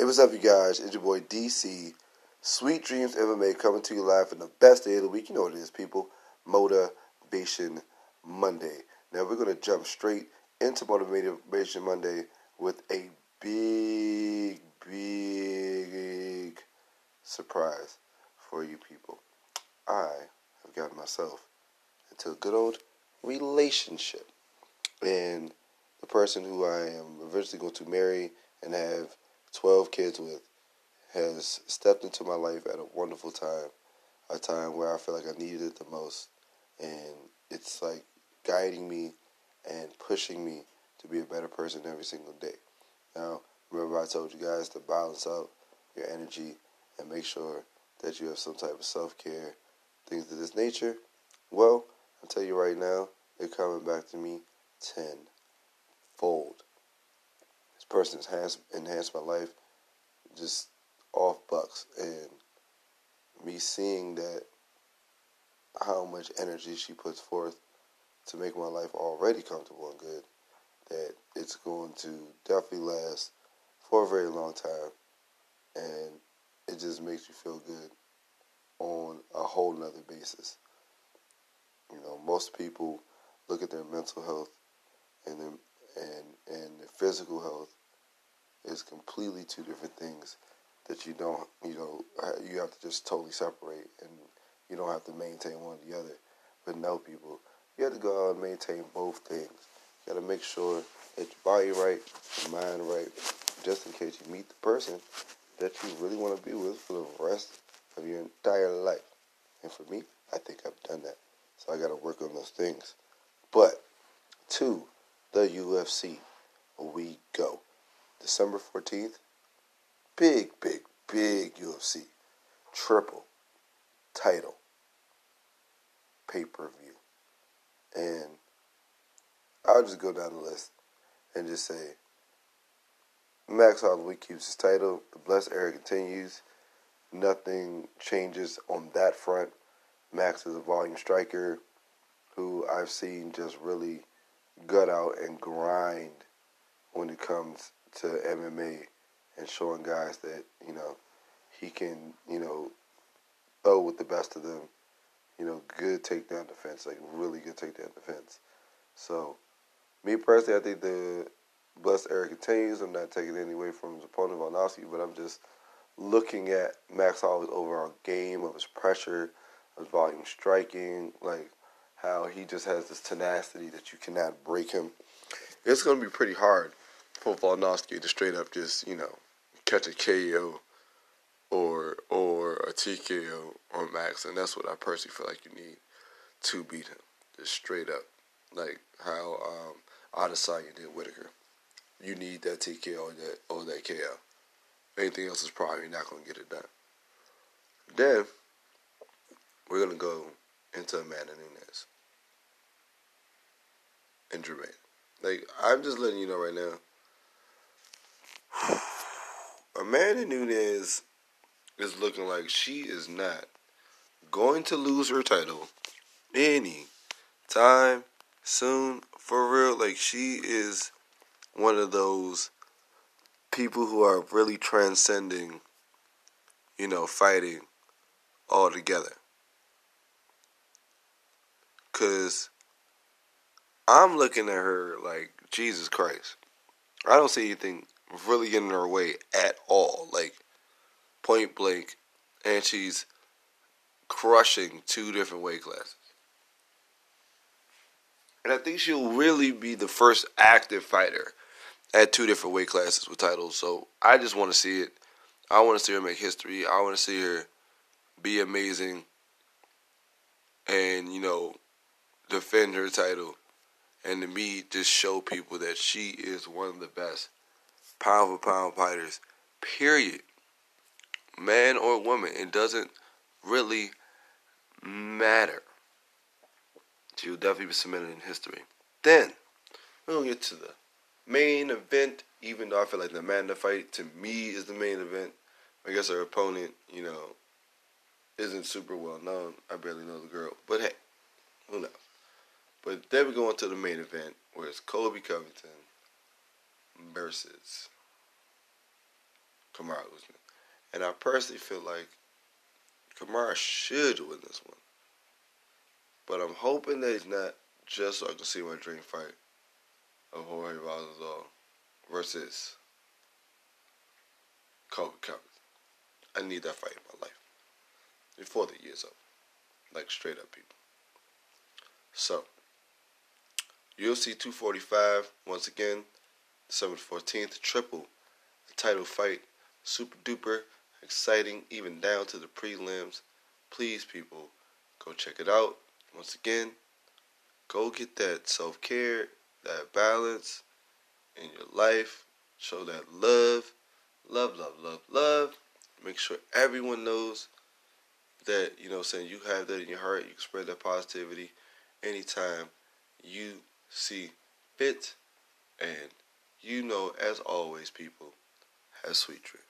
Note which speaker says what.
Speaker 1: Hey, what's up, you guys? It's your boy DC. Sweet Dreams ever MMA coming to you live for the best day of the week. You know what it is, people. Motivation Monday. Now, we're going to jump straight into Motivation Monday with a big, big surprise for you people. I have gotten myself into a good old relationship. And the person who I am eventually going to marry and have 12 kids with, has stepped into my life at a wonderful time, a time where I feel like I needed it the most. And it's like guiding me and pushing me to be a better person every single day. Now, remember, I told you guys to balance out your energy and make sure that you have some type of self care, things of this nature. Well, I'll tell you right now, they're coming back to me 10 Person has enhanced my life just off bucks and me seeing that how much energy she puts forth to make my life already comfortable and good that it's going to definitely last for a very long time. And it just makes you feel good on a whole nother basis. You know most people look at their mental health and their and and their physical health is completely two different things that you don't, you know, you have to just totally separate and you don't have to maintain one or the other. But no, people, you have to go out and maintain both things. You got to make sure that your body right, your mind right, just in case you meet the person that you really want to be with for the rest of your entire life. And for me, I think I've done that. So I got to work on those things. But to the UFC, we go. December 14th, big, big, big UFC triple title pay per view. And I'll just go down the list and just say Max Holloway keeps his title. The blessed era continues. Nothing changes on that front. Max is a volume striker who I've seen just really gut out and grind when it comes to MMA and showing guys that you know he can you know throw with the best of them. You know, good takedown defense, like really good takedown defense. So, me personally, I think the blessed era continues. I'm not taking any away from his opponent Volkanovski, but I'm just looking at Max Holloway's overall game of his pressure, his volume striking, like how he just has this tenacity that you cannot break him. It's going to be pretty hard for Volkanovski to straight up just you know catch a KO or or a TKO on Max, and that's what I personally feel like you need to beat him, just straight up, like how um, Adesanya did Whitaker. You need that TKO or that or that KO. Anything else is probably not to get it done. Then we're gonna go into Amanda Nunes and Germaine. Like I'm just letting you know right now Amanda Nunes is looking like she is not going to lose her title any time soon. For real, like she is one of those people who are really transcending, you know, fighting all together. Cause I'm looking at her like Jesus Christ. I don't see anything really getting her way at all. Like point blank, and she's crushing two different weight classes. And I think she'll really be the first active fighter at two different weight classes with titles. So I just want to see it. I want to see her make history. I want to see her be amazing and, you know, defend her title. And to me, just show people that she is one of the best pound for pound fighters, period. Man or woman, it doesn't really matter. She'll definitely be cemented in history. Then, to get to the main event, even though I feel like the Amanda fight, to me, is the main event. I guess her opponent, you know, isn't super well known. I barely know the girl. But hey, who knows? But then we go into the main event, where it's Colby Covington versus Kamaru Usman. And I personally feel like Kamara should win this one. But I'm hoping that he's not just so I can see my dream fight of Jorge Masvidal versus Colby Covington. I need that fight in my life before the year's up. Like straight up, people. So, UFC 245, once again, December 14th, triple the title fight. Super duper exciting, even down to the prelims. Please, people, go check it out. Once again, go get that self care, that balance in your life. Show that love, love, love, love, love. Make sure everyone knows that, you know, saying you have that in your heart. You can spread that positivity anytime you see fit. And you know, as always, people, have sweet dreams.